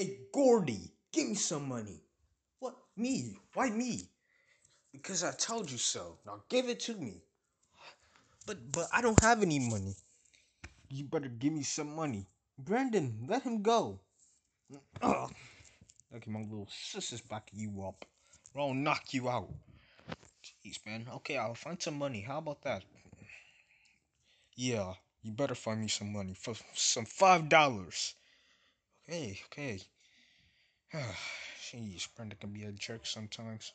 Hey, Gordy, give me some money. What? Me? Why me? Because I told you so. Now give it to me. But but I don't have any money. You better give me some money. Brandon, let him go. Okay, my little sister's backing you up. Or I'll knock you out. Jeez, man. Okay, I'll find some money. How about that? Yeah, you better find me some money for some five dollars. Okay, okay. Jeez, Brandon can be a jerk sometimes.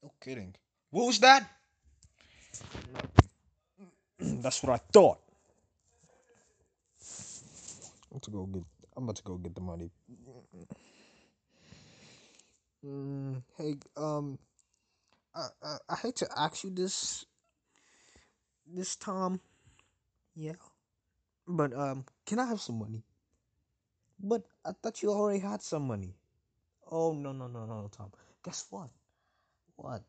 No kidding. What was that? That's what I thought. I'm about to go get. I'm about to go get the money. Mm, hey, um, I, I I hate to ask you this, this Tom. Yeah, but um, can I have some money? But I thought you already had some money. Oh no no no no Tom. Guess what? What?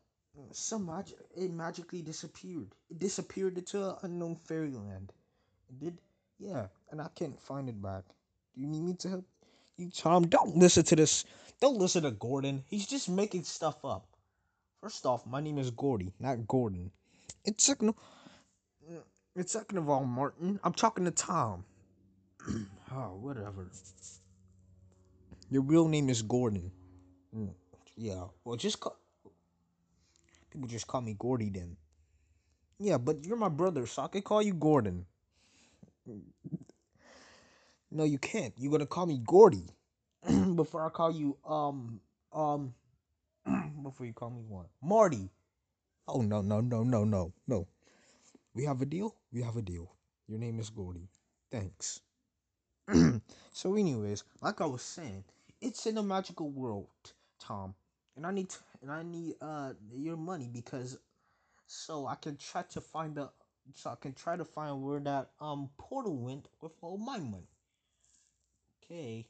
Some magic. It magically disappeared. It disappeared into an unknown fairyland. It did. Yeah, and I can't find it back. Do you need me to help you, Tom? Don't listen to this. Don't listen to Gordon. He's just making stuff up. First off, my name is Gordy, not Gordon. It's second. It's second of all, Martin. I'm talking to Tom. oh, whatever. Your real name is Gordon. Mm, Yeah. Well, just call. People just call me Gordy then. Yeah, but you're my brother, so I can call you Gordon. No, you can't. You're gonna call me Gordy before I call you um um before you call me what? Marty. Oh no no no no no no. We have a deal. We have a deal. Your name is Gordy. Thanks. so, anyways, like I was saying, it's in a magical world, Tom, and I need to, and I need uh your money because so I can try to find the so I can try to find where that um portal went with all my money. Okay.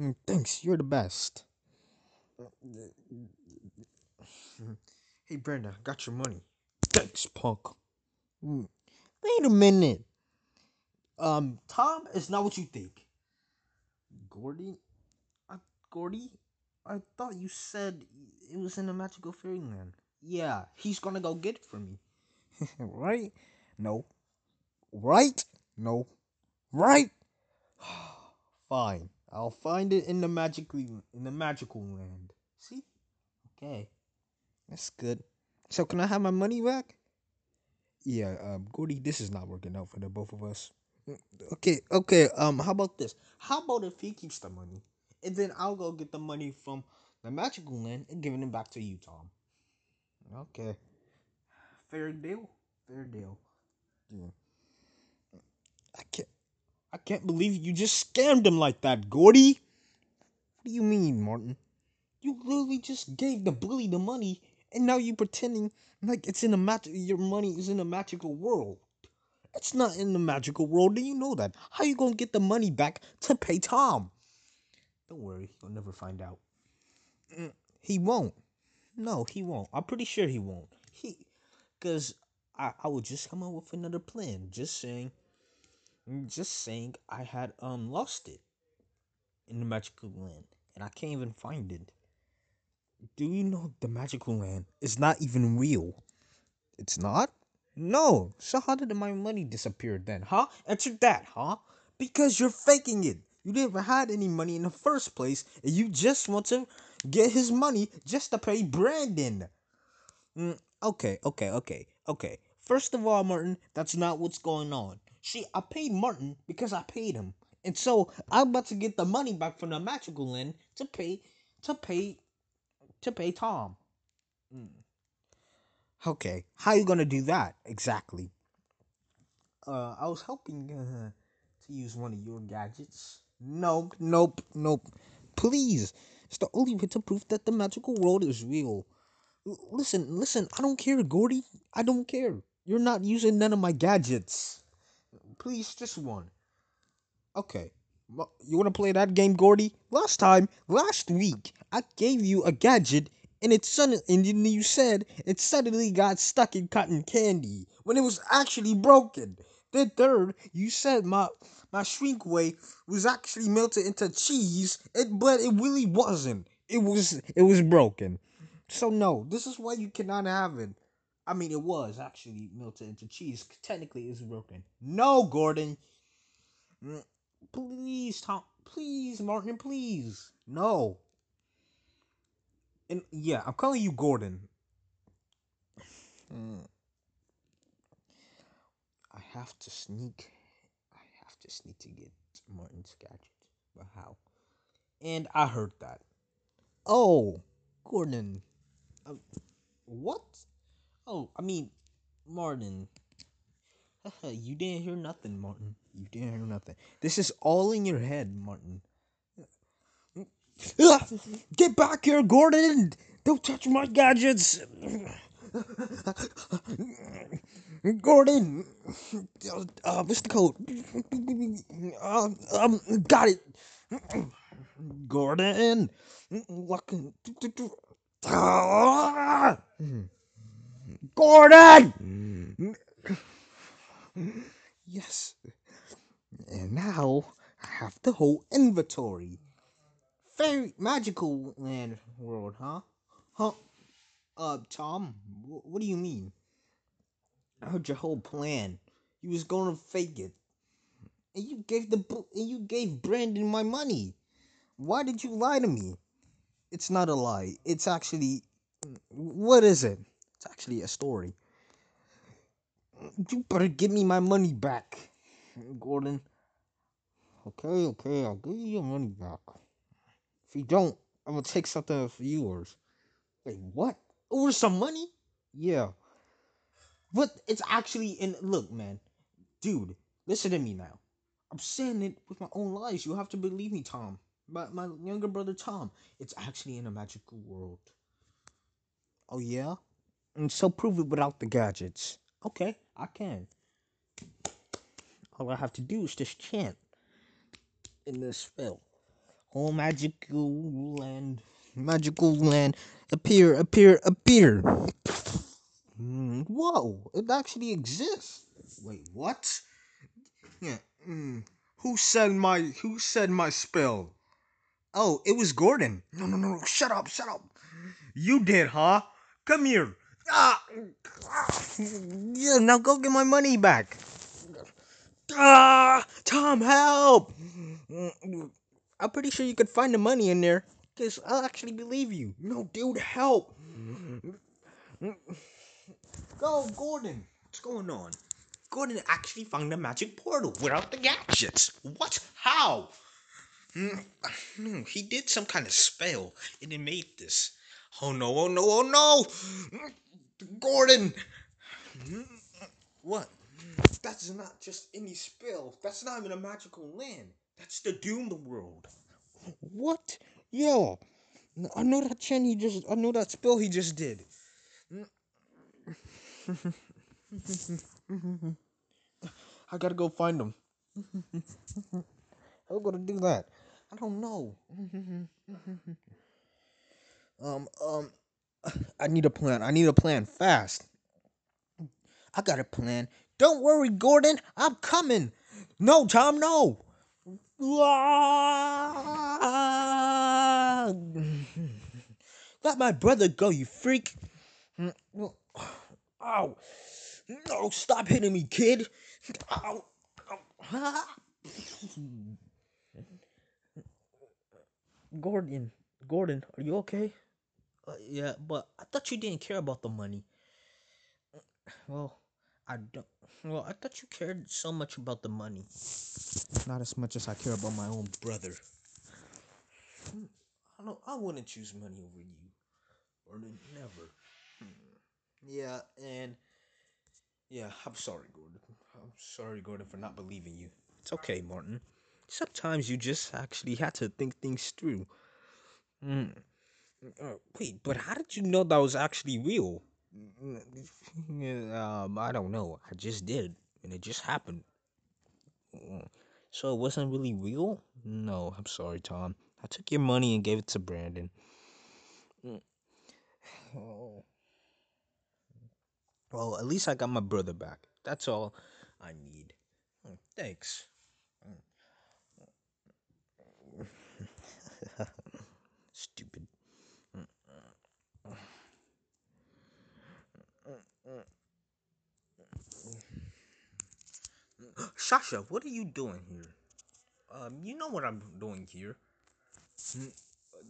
Mm, Thanks, you're the best. Hey Brenda, got your money. Thanks, punk. Mm, Wait a minute. Um, Tom is not what you think. Gordy, I, Gordy, I thought you said it was in a magical fairyland. Yeah, he's gonna go get it for me. right? No. Right? No. Right? Fine. I'll find it in the magically in the magical land. See? Okay. That's good. So can I have my money back? Yeah, um, Gordy, this is not working out for the both of us. Okay, okay. Um, how about this? How about if he keeps the money, and then I'll go get the money from the magical land and giving it back to you, Tom. Okay. Fair deal. Fair deal. Yeah. I can't. I can't believe you just scammed him like that, Gordy. What do you mean, Martin? You literally just gave the bully the money, and now you pretending like it's in a mag- Your money is in a magical world. It's not in the magical world, and you know that. How you gonna get the money back to pay Tom? Don't worry, you'll never find out. Mm, He won't. No, he won't. I'm pretty sure he won't. He, cause I, I would just come up with another plan. Just saying, just saying, I had um lost it in the magical land, and I can't even find it. Do you know the magical land is not even real? It's not? No. So how did my money disappear then, huh? Answer that, huh? Because you're faking it. You never had any money in the first place, and you just want to get his money just to pay Brandon. Mm, okay, okay, okay, okay. First of all, Martin, that's not what's going on. See, I paid Martin because I paid him. And so I'm about to get the money back from the magical land to pay to pay to pay Tom. Mm. Okay, how you gonna do that exactly? Uh, I was hoping uh, to use one of your gadgets. Nope, nope, nope. Please, it's the only way to prove that the magical world is real. L- listen, listen. I don't care, Gordy. I don't care. You're not using none of my gadgets. Please, just one. Okay. You want to play that game, Gordy? Last time, last week, I gave you a gadget, and it suddenly, and you said it suddenly got stuck in cotton candy when it was actually broken. Then third, you said my my shrink ray was actually melted into cheese, it, but it really wasn't. It was it was broken. So no, this is why you cannot have it. I mean, it was actually melted into cheese. Technically, it's broken. No, Gordon. Mm, please, Tom. Please, Martin. Please. No. And yeah, I'm calling you Gordon. Mm. I have to sneak. I have to sneak to get Martin's gadget. But how? And I heard that. Oh, Gordon. Uh, what? Oh, I mean, Martin. you didn't hear nothing, Martin. You didn't hear nothing. This is all in your head, Martin. Get back here, Gordon! Don't touch my gadgets! Gordon! Uh, what's the code? Uh, um, got it! Gordon! Gordon! Yes. And now I have the whole inventory. Very magical land world, huh? Huh? Uh, Tom, what do you mean? I heard your whole plan. You was gonna fake it, and you gave the and you gave Brandon my money. Why did you lie to me? It's not a lie. It's actually, what is it? It's actually a story. You better give me my money back, Gordon. Okay, okay, I'll give you your money back. If you don't, I'm gonna take something of yours. Wait, what? Over some money? Yeah. But it's actually in look, man. Dude, listen to me now. I'm saying it with my own lies. You have to believe me, Tom. My my younger brother Tom. It's actually in a magical world. Oh yeah? And so prove it without the gadgets. Okay, I can. All I have to do is just chant in this spell. Oh, magical land, magical land, appear, appear, appear. Mm, whoa, it actually exists. Wait, what? Yeah. Mm, who said my Who said my spell? Oh, it was Gordon. No, no, no, no. shut up, shut up. You did, huh? Come here. Ah, yeah, now go get my money back. Ah, Tom, help! I'm pretty sure you could find the money in there. Cause I'll actually believe you. No, dude, help! Go, Gordon. What's going on? Gordon actually found the magic portal without the gadgets. What? How? Mm, no, he did some kind of spell and it made this. Oh no, oh no, oh no! Gordon! What? That's not just any spell. That's not even a magical land. That's the doomed world. What? Yo, I know that chant he just. I know that spell he just did. I gotta go find him. How gonna do that? I don't know. um, um, I need a plan. I need a plan fast. I got a plan. Don't worry, Gordon. I'm coming. No, Tom, no. Let my brother go, you freak. Ow. No, stop hitting me, kid. Ow. Gordon, Gordon, are you okay? Uh, yeah, but I thought you didn't care about the money. Well, I don't. Well, I thought you cared so much about the money. Not as much as I care about my own brother. I don't. I wouldn't choose money over you, or never. Yeah, and yeah, I'm sorry, Gordon. I'm sorry, Gordon, for not believing you. It's okay, Martin. Sometimes you just actually had to think things through. Mm. Uh, wait, but how did you know that was actually real? um, I don't know. I just did, and it just happened. Mm. So it wasn't really real? No, I'm sorry, Tom. I took your money and gave it to Brandon. Oh. Well, at least I got my brother back. That's all I need. Mm, Thanks. Stupid. Sasha, what are you doing here? Um, you know what I'm doing here.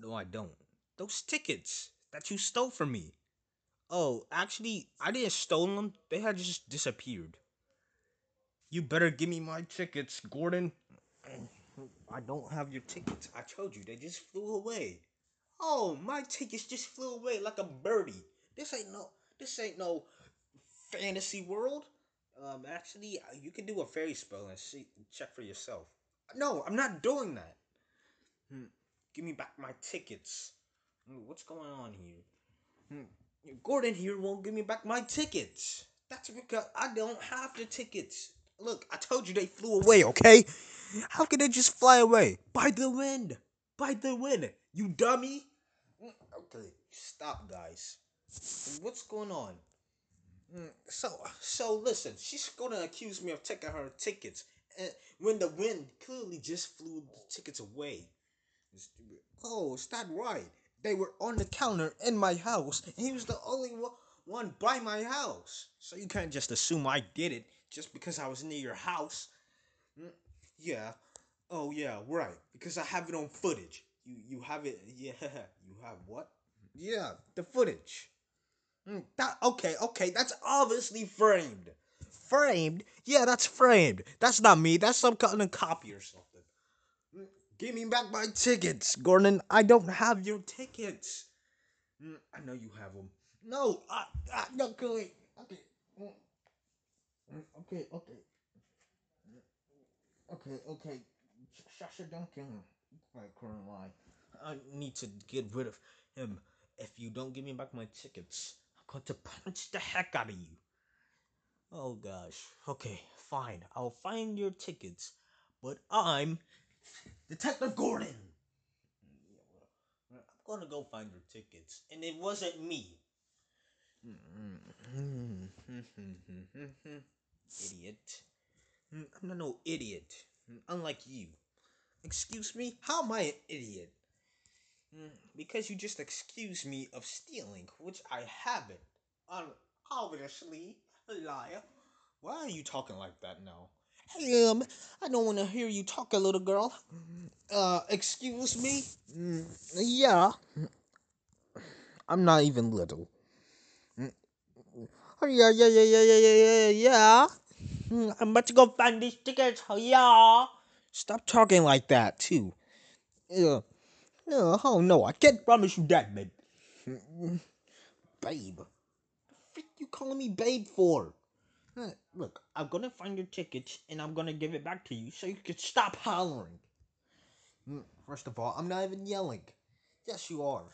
No, I don't. Those tickets that you stole from me. Oh, actually, I didn't steal them. They had just disappeared. You better give me my tickets, Gordon. I don't have your tickets. I told you they just flew away. Oh, my tickets just flew away like a birdie. This ain't no. This ain't no fantasy world. Um, actually, uh, you can do a fairy spell and see, check for yourself. No, I'm not doing that. Hmm, Give me back my tickets. Hmm, What's going on here? Hmm, Gordon here won't give me back my tickets. That's because I don't have the tickets. Look, I told you they flew away, okay? How could they just fly away? By the wind. By the wind. You dummy. Mm, Okay, stop, guys. What's going on? Mm, So, so listen. She's gonna accuse me of taking her tickets, and when the wind clearly just flew the tickets away. Oh, it's not right. They were on the counter in my house, and he was the only one, one by my house. So you can't just assume I did it just because I was near your house. Mm, Yeah. Oh yeah, right. Because I have it on footage. You you have it. Yeah. You have what? Yeah, the footage. Mm, that okay, okay. That's obviously framed. Framed? Yeah, that's framed. That's not me. That's some kind of copy or something. Mm, Give me back my tickets, Gordon. I don't have your tickets. Mm, I know you have them. No, I, I no, okay, okay, okay, okay, okay, okay. Sh- Sasha Duncan, right, current line. I need to get rid of him. If you don't give me back my tickets, To punch the heck out of you. Oh gosh. Okay, fine. I'll find your tickets, but I'm Detective Gordon. I'm gonna go find your tickets, and it wasn't me. idiot. I'm not no idiot. Unlike you. Excuse me? How am I an idiot? Because you just accused me of stealing, which I haven't. Um, obviously, a liar. Why are you talking like that now? Hey, um, I don't want to hear you talk, little girl. Uh, excuse me? Yeah. I'm not even little. Oh, yeah, yeah, yeah, yeah, yeah, yeah, yeah, yeah. I'm about to go find these tickets. Oh, yeah. Stop talking like that, too. No, oh no, I can't promise you that, babe. Babe. What the frick you calling me babe for? Look, I'm gonna find your tickets and I'm gonna give it back to you so you can stop hollering. Mm, First of all, I'm not even yelling. Yes, you are.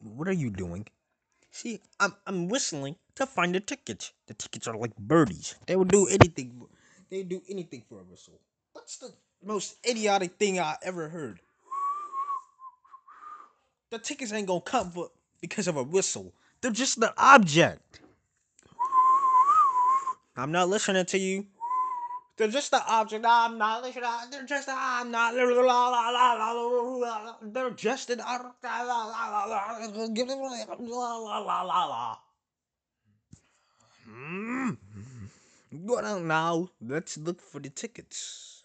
What are you doing? See, I'm I'm whistling to find the tickets. The tickets are like birdies. They will do anything. They do anything for a whistle. That's the most idiotic thing I ever heard. The tickets ain't gonna come for because of a whistle. They're just an object. I'm not listening to you. They're just an object. I'm not. They're just. I'm not. They're just an object. Hmm. Go down now. Let's look for the tickets.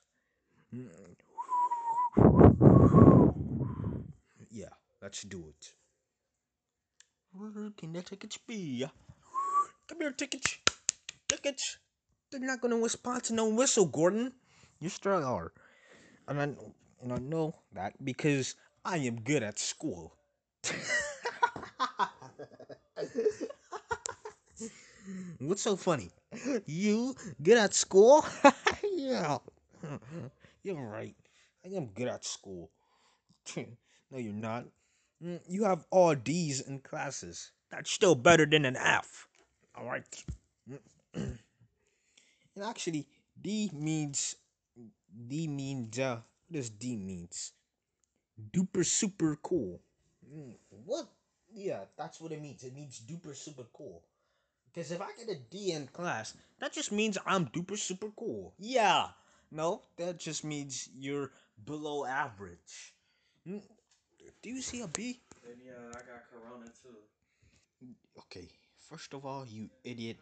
Yeah, let's do it. Where can the tickets be? Come here, tickets. Tickets. They're not gonna respond to no whistle, Gordon. You still are. And I, and I know that because I am good at school. What's so funny? You good at school? yeah. You're right. I am good at school. no, you're not. Mm, You have all D's in classes. That's still better than an F. All right. and actually, D means D means uh, what does D means? Duper super cool. Mm, What? Yeah, that's what it means. It means duper super cool. Because if I get a D in class, that just means I'm duper super cool. Yeah. No, that just means you're below average. Mm, Do you see a B? And yeah, I got corona too. Okay, first of all, you idiot.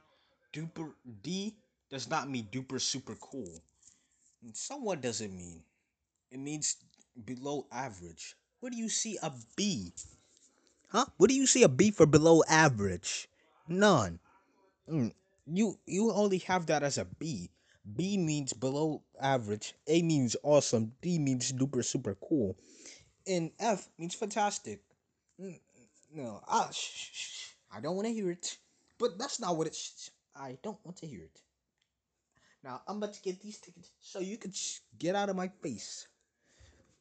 Duper D does not mean duper super cool. And so what does it mean? It means below average. What do you see a B? Huh? What do you see a B for below average? None. Mm, You you only have that as a B. B means below average. A means awesome. D means duper super cool. And F means fantastic. Mm, No, ah, shh, shh. I don't want to hear it. But that's not what it's. I don't want to hear it. Now I'm about to get these tickets so you can sh- get out of my face.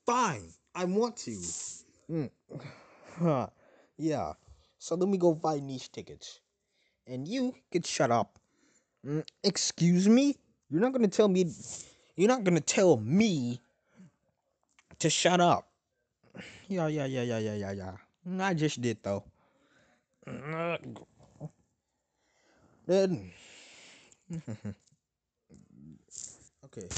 Fine, I want to. Mm. Huh. yeah. So let me go find these tickets, and you can shut up. Mm, excuse me? You're not gonna tell me. You're not gonna tell me to shut up. Yeah, yeah, yeah, yeah, yeah, yeah, yeah. I just did though. Mm, Then, okay.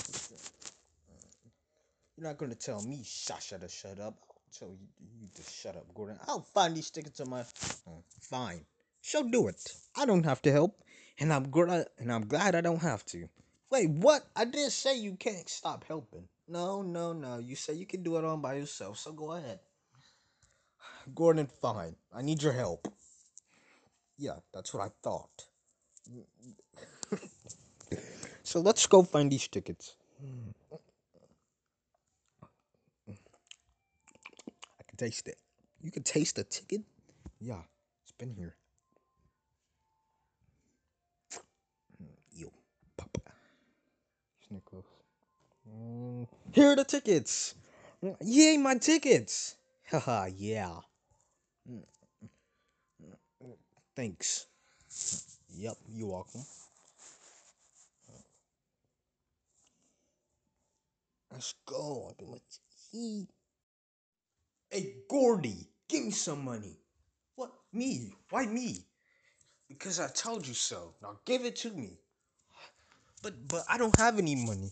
You're not gonna tell me Sasha to shut up. I'll tell you, you to shut up, Gordon. I'll find these tickets on my phone. Fine. She'll do it. I don't have to help, and I'm glad. And I'm glad I don't have to. Wait, what? I didn't say you can't stop helping. No, no, no. You say you can do it all by yourself. So go ahead, Gordon. Fine. I need your help. Yeah, that's what I thought. So let's go find these tickets. Taste it. You can taste the ticket? Yeah, it's been here. Yo. Snake close. Mm, here are the tickets. Mm, Yay, my tickets. Haha, yeah. Mm, Thanks. Yep, you're welcome. Let's go. With eat. Hey, Gordy, give me some money. What? Me? Why me? Because I told you so. Now give it to me. But but I don't have any money.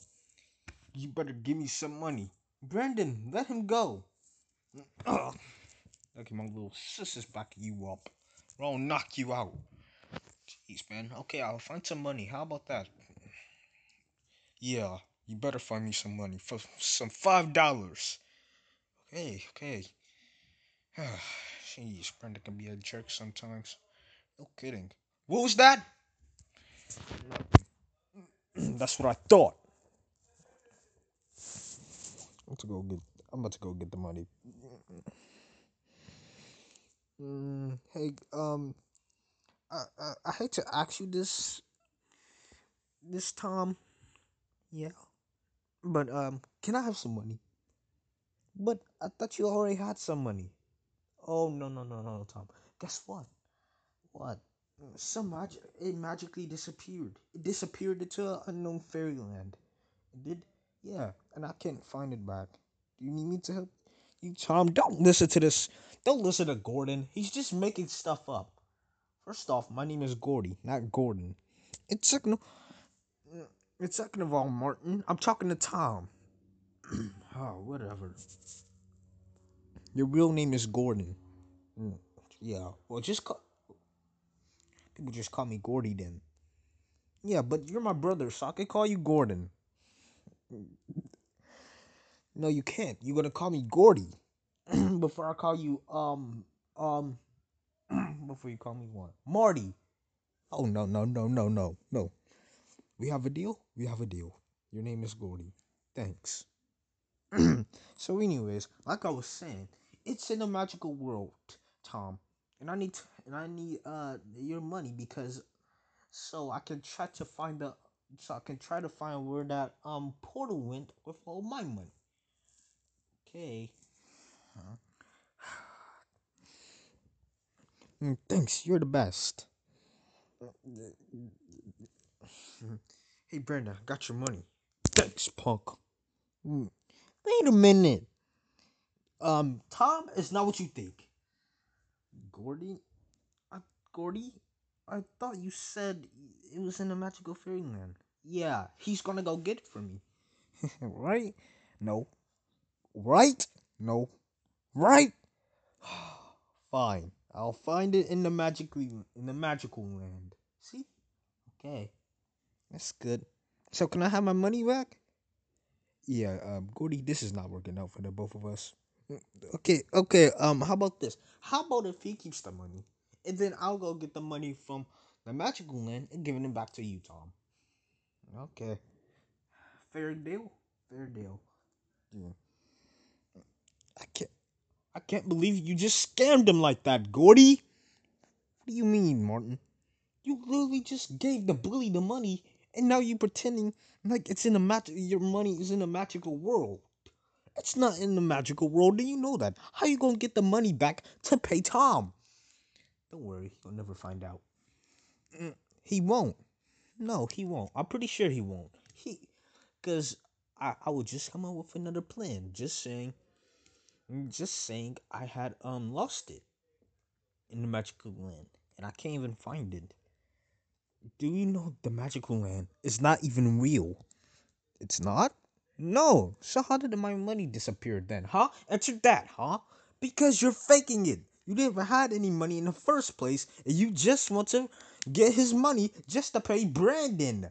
You better give me some money. Brandon, let him go. Okay, my little sister's backing you up. Or I'll knock you out. Jeez, man. Okay, I'll find some money. How about that? Yeah, you better find me some money for some five dollars. Okay, okay. Jeez, Brandon can be a jerk sometimes. No kidding. What was that? That's what I thought. I'm about to go get. I'm about to go get the money. Mm, hey, um, I, I I hate to ask you this, this Tom. Yeah, but um, can I have some money? But I thought you already had some money. Oh no no no no Tom. Guess what? What? Some magic. It magically disappeared. It disappeared into an unknown fairyland. It did. Yeah, and I can't find it back. Do you need me to help you, Tom? Don't listen to this. Don't listen to Gordon. He's just making stuff up. First off, my name is Gordy, not Gordon. It's second. It's second of all, Martin. I'm talking to Tom. oh, whatever. Your real name is Gordon. Mm, Yeah. Well, just call, people just call me Gordy then. Yeah, but you're my brother, so I could call you Gordon. No, you can't. You're gonna call me Gordy before I call you um um before you call me what? Marty. Oh no no no no no no. We have a deal. We have a deal. Your name is Gordy. Thanks. so, anyways, like I was saying, it's in a magical world, Tom, and I need and I need uh your money because so I can try to find the so I can try to find where that um portal went with all my money. Okay. Mm, thanks. You're the best. Hey, Brenda, got your money. Thanks, punk. Mm, Wait a minute. Um, Tom is not what you think. Gordy, I, Gordy, I thought you said it was in a magical fairyland. Yeah, he's gonna go get it for me. right? No. Right? No. Right? Fine. I'll find it in the magically in the magical land. See? Okay. That's good. So can I have my money back? Yeah, um, Gordy, this is not working out for the both of us. Okay, okay. Um, how about this? How about if he keeps the money, and then I'll go get the money from the magical land and giving it back to you, Tom. Okay. Fair deal. Fair deal. Yeah. I can't. I can't believe you just scammed him like that, Gordy. What do you mean, Martin? You literally just gave the bully the money, and now you pretending like it's in a mag- Your money is in a magical world. It's not in the magical world, and you know that. How you gonna get the money back to pay Tom? Don't worry, you'll never find out. Mm, He won't. No, he won't. I'm pretty sure he won't. He, cause I, I would just come up with another plan. Just saying, just saying, I had um lost it in the magical land, and I can't even find it. Do you know the magical land is not even real? It's not? No. So how did my money disappear then, huh? Answer that, huh? Because you're faking it. You never had any money in the first place, and you just want to get his money just to pay Brandon.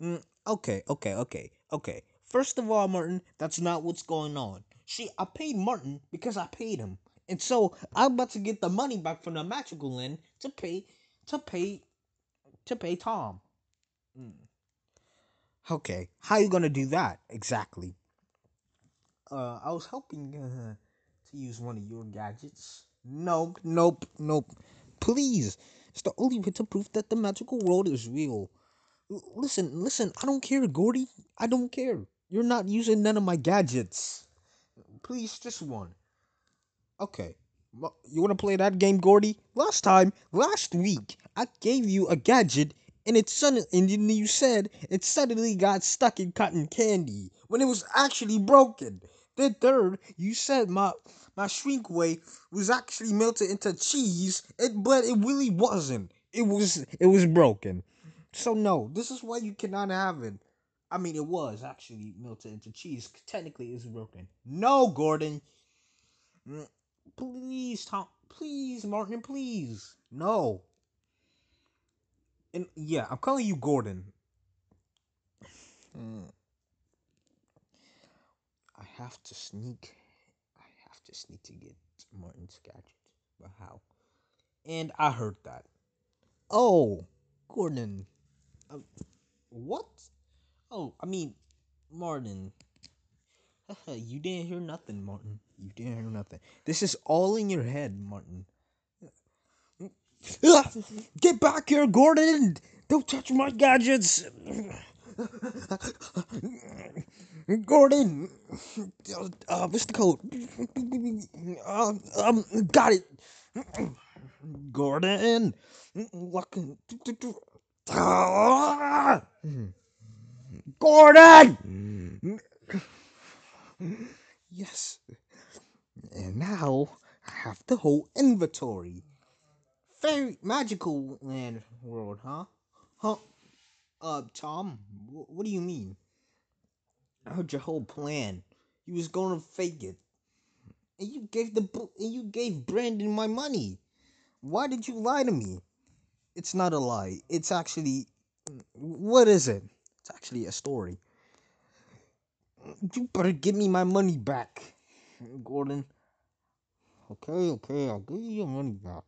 Mm, okay, okay, okay, okay. First of all, Martin, that's not what's going on. See, I paid Martin because I paid him. And so I'm about to get the money back from the magical land to pay to pay to pay Tom. Mm. Okay, how you gonna do that exactly? Uh, I was hoping uh, to use one of your gadgets. Nope, nope, nope. Please, it's the only way to prove that the magical world is real. L- listen, listen. I don't care, Gordy. I don't care. You're not using none of my gadgets. Please, just one. Okay. You want to play that game, Gordy? Last time, last week, I gave you a gadget, and it suddenly, and you said it suddenly got stuck in cotton candy when it was actually broken. Then third, you said my my shrink ray was actually melted into cheese, it, but it really wasn't. It was it was broken. So no, this is why you cannot have it. I mean, it was actually melted into cheese. Technically, it's broken. No, Gordon. Mm, Please, Tom. Please, Martin. Please. No. And yeah, I'm calling you Gordon. Mm. I have to sneak. I have to sneak to get Martin's gadget. But how? And I heard that. Oh, Gordon. Uh, what? Oh, I mean, Martin. you didn't hear nothing, Martin. You didn't hear nothing. This is all in your head, Martin. Get back here, Gordon! Don't touch my gadgets! Gordon! Uh, the code? Um, um, got it! Gordon! Gordon! Yes. And now I have the whole inventory. Very magical land world, huh? Huh? Uh, Tom, wh- what do you mean? I heard your whole plan. You was gonna fake it, and you gave the and you gave Brandon my money. Why did you lie to me? It's not a lie. It's actually, what is it? It's actually a story. You better give me my money back, Gordon. Okay, okay, I'll give you your money back.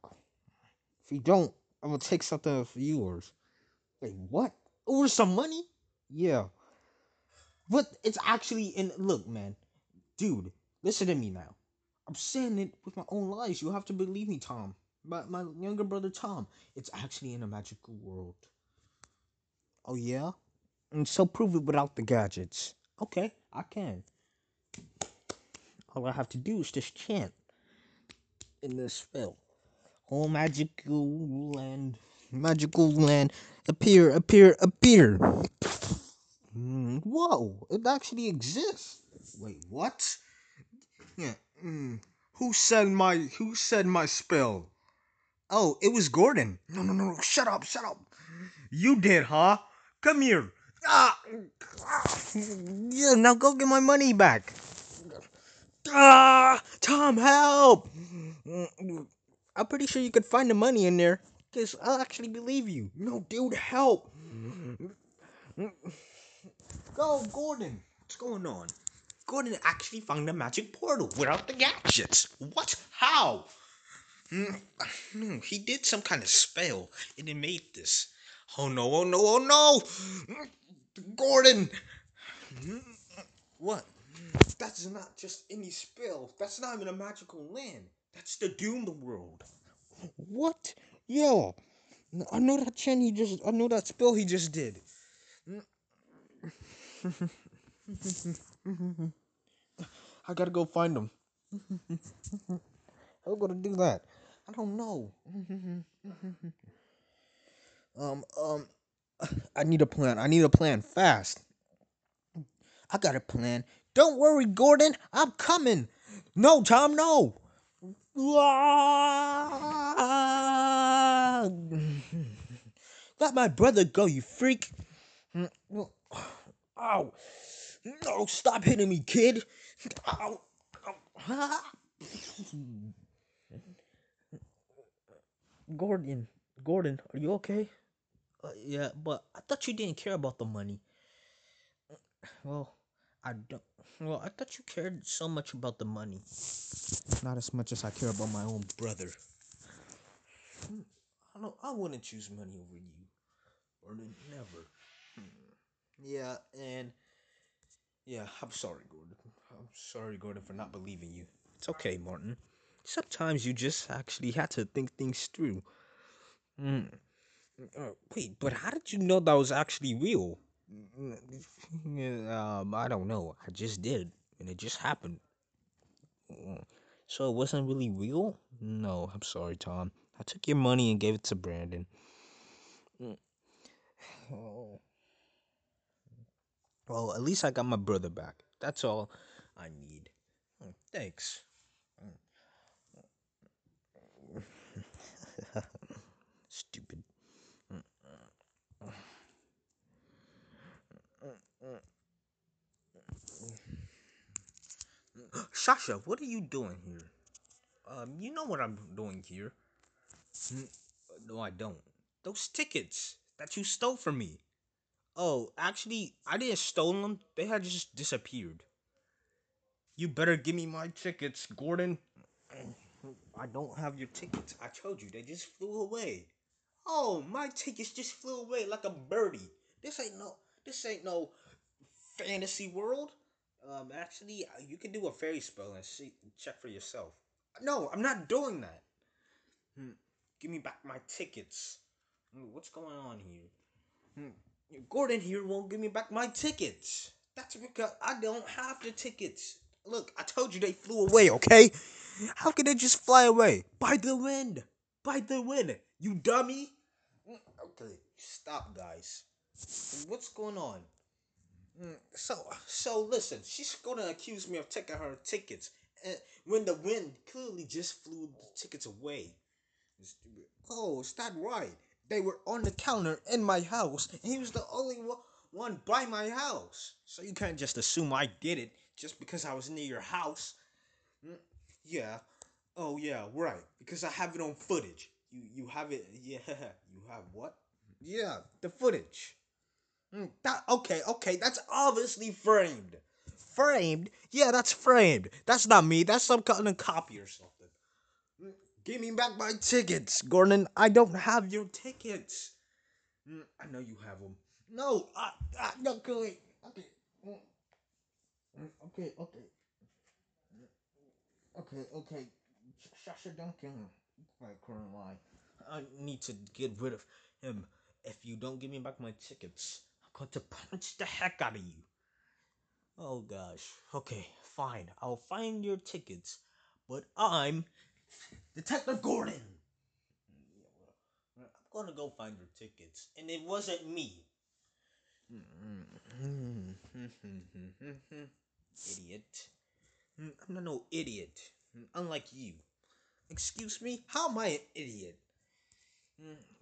If you don't, I'm gonna take something of yours. Wait, what? Over some money? Yeah. But it's actually in. Look, man, dude, listen to me now. I'm saying it with my own lies. You have to believe me, Tom. My my younger brother Tom. It's actually in a magical world. Oh yeah. And so prove it without the gadgets. Okay, I can. All I have to do is just chant in this spell. Oh, magical land, magical land, appear, appear, appear. Mm, whoa, it actually exists. Wait, what? Yeah. Mm. Who said my who said my spell? Oh, it was Gordon. No, no, no, no. Shut up, shut up. You did, huh? Come here. Ah, yeah, now go get my money back. Ah, Tom, help! I'm pretty sure you could find the money in there. Cause I'll actually believe you. No, dude, help! Go, Gordon. What's going on? Gordon actually found the magic portal without the gadgets. What? How? Hmm, he did some kind of spell and it made this. Oh no, oh no, oh no! Gordon! What? That's not just any spell. That's not even a magical land. That's the doomed world. What? Yo, I know that chant he just. I know that spell he just did. I gotta go find him. How gonna do that? I don't know. um, um, I need a plan. I need a plan fast. I got a plan. Don't worry, Gordon. I'm coming. No, Tom, no. Let my brother go, you freak. Ow. No, stop hitting me, kid. Ow. Gordon, Gordon, are you okay? Uh, yeah, but I thought you didn't care about the money. Well, I don't. Well, I thought you cared so much about the money. Not as much as I care about my own brother. I don't. I wouldn't choose money over you, or Never. Yeah, and yeah, I'm sorry, Gordon. I'm sorry, Gordon, for not believing you. It's okay, Martin. Sometimes you just actually had to think things through. Mm. Uh, wait, but how did you know that was actually real? um, I don't know. I just did, and it just happened. Mm. So it wasn't really real? No, I'm sorry, Tom. I took your money and gave it to Brandon. Oh. Well, at least I got my brother back. That's all I need. Mm, thanks. Stupid. Sasha, what are you doing here? Um, you know what I'm doing here. No, I don't. Those tickets that you stole from me. Oh, actually, I didn't steal them. They had just disappeared. You better give me my tickets, Gordon. I don't have your tickets. I told you, they just flew away. Oh, my tickets just flew away like a birdie. This ain't no this ain't no fantasy world. Um, actually, you can do a fairy spell and see check for yourself. No, I'm not doing that. Hmm. Give me back my tickets. What's going on here? Hmm. Gordon here won't give me back my tickets. That's because I don't have the tickets. Look, I told you they flew away, okay? How could they just fly away? By the wind. By the wind. You dummy. Okay, stop, guys. What's going on? So, so listen. She's gonna accuse me of taking her tickets, and when the wind clearly just flew the tickets away. Oh, it's not right. They were on the counter in my house, and he was the only one by my house. So you can't just assume I did it just because I was near your house. Mm, yeah. Oh yeah, right. Because I have it on footage. You you have it. Yeah. You have what? Yeah, the footage. Mm, that okay, okay. That's obviously framed. Framed? Yeah, that's framed. That's not me. That's some kind of copy or something. Mm, give me back my tickets, Gordon. I don't have your tickets. Mm, I know you have them. No, I, I no, okay, okay, okay, okay, okay, okay. Sasha Duncan, right, current line. I need to get rid of him. If you don't give me back my tickets, To punch the heck out of you. Oh gosh. Okay, fine. I'll find your tickets, but I'm Detective Gordon. I'm gonna go find your tickets, and it wasn't me. idiot. I'm not no idiot. Unlike you. Excuse me? How am I an idiot?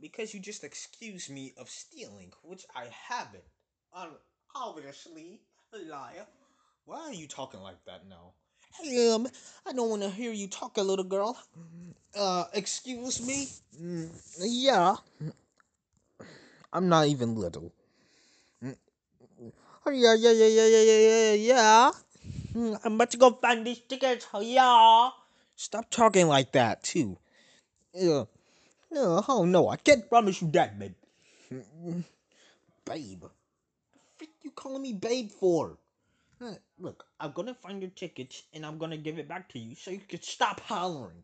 Because you just excused me of stealing, which I haven't. Um, obviously, a liar. Why are you talking like that now? Hey, um, I don't want to hear you talk, little girl. Uh, excuse me? Yeah. I'm not even little. Oh, yeah, yeah, yeah, yeah, yeah, yeah, yeah, yeah. I'm about to go find these tickets. Oh, yeah. Stop talking like that, too. Yeah. No, oh, no, I can't promise you that, babe. Babe. The frick you calling me babe for? Look, I'm gonna find your tickets and I'm gonna give it back to you so you can stop hollering.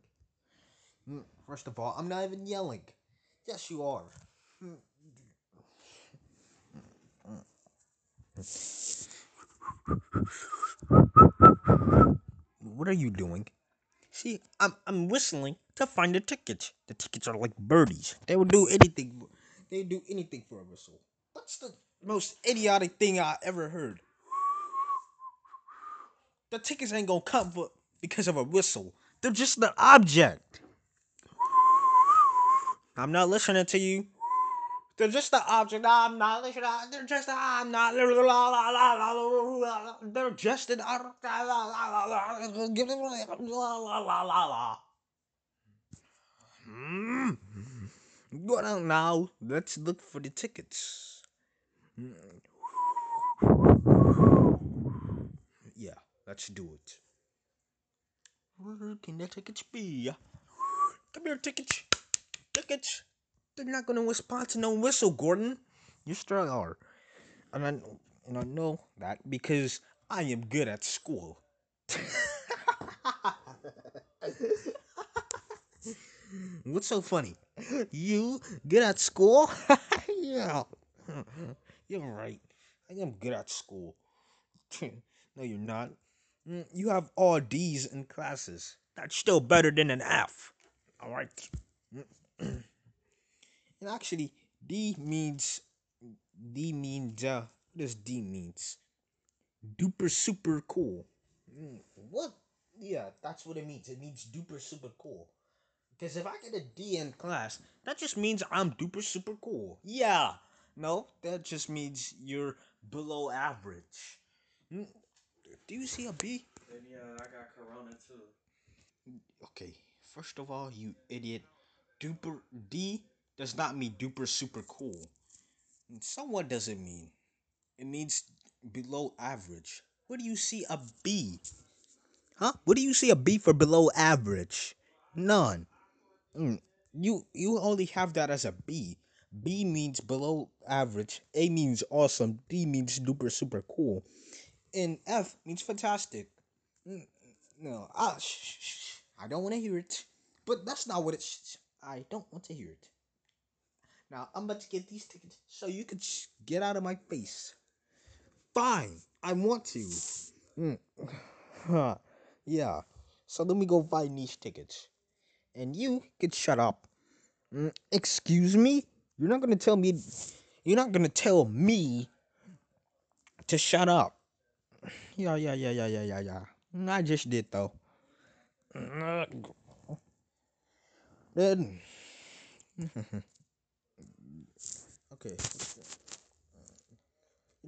Mm, First of all, I'm not even yelling. Yes, you are. Mm. What are you doing? See, I'm I'm whistling to find the tickets. The tickets are like birdies. They will do anything. They do anything for a whistle. That's the most idiotic thing I ever heard. The tickets ain't gonna come for because of a whistle. They're just an object. I'm not listening to you. They're just an object. I'm not. They're just. I'm not. They're just an object. Hmm. Go down now. Let's look for the tickets. Yeah, let's do it. Where can the tickets be? Come here, tickets. Tickets. They're not gonna respond to no whistle, Gordon. You still are. And I, and I know that because I am good at school. What's so funny? You good at school? yeah. You're right. I am good at school. no, you're not. Mm, You have all D's in classes. That's still better than an F. All right. and actually, D means D means uh, what does D means? Duper super cool. Mm, What? Yeah, that's what it means. It means duper super cool. Because if I get a D in class, that just means I'm duper super cool. Yeah. No, that just means you're below average. Mm, Do you see a B? Then yeah, I got corona too. Okay, first of all, you idiot. Duper D does not mean duper super cool. And so what does it mean? It means below average. What do you see a B? Huh? What do you see a B for below average? None. Mm, You you only have that as a B. B means below average. A means awesome. D means duper super cool. And F means fantastic. Mm, No, ah, shh, shh, shh. I don't want to hear it. But that's not what it's. I don't want to hear it. Now I'm about to get these tickets so you can sh- get out of my face. Fine, I want to. Mm. Huh. yeah. So let me go find these tickets, and you can shut up. Mm, excuse me. You're not gonna tell me. You're not gonna tell me to shut up. Yeah, yeah, yeah, yeah, yeah, yeah, yeah. Mm, I just did though. Then. okay.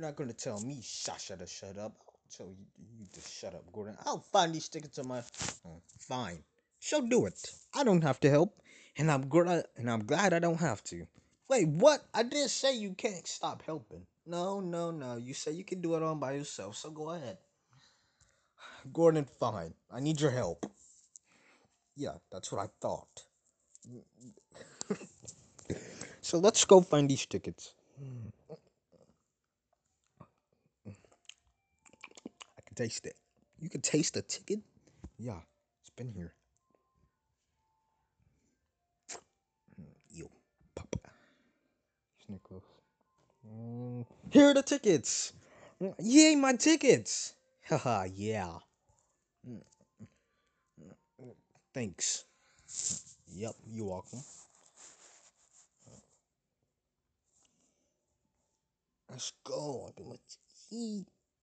Not gonna tell me Sasha to shut up. I'll tell you, you to shut up, Gordon. I'll find these tickets on my phone. Fine. She'll do it. I don't have to help, and I'm glad. And I'm glad I don't have to. Wait, what? I didn't say you can't stop helping. No, no, no. You say you can do it all by yourself. So go ahead. Gordon, fine. I need your help. Yeah, that's what I thought. so let's go find these tickets. Can taste it. You can taste the ticket? Yeah, it's been here. Yo, pop. Snake. Mm, Here are the tickets. Mm, Yay, my tickets. Haha, yeah. Mm, Thanks. Yep, you're welcome. Let's go. I eat.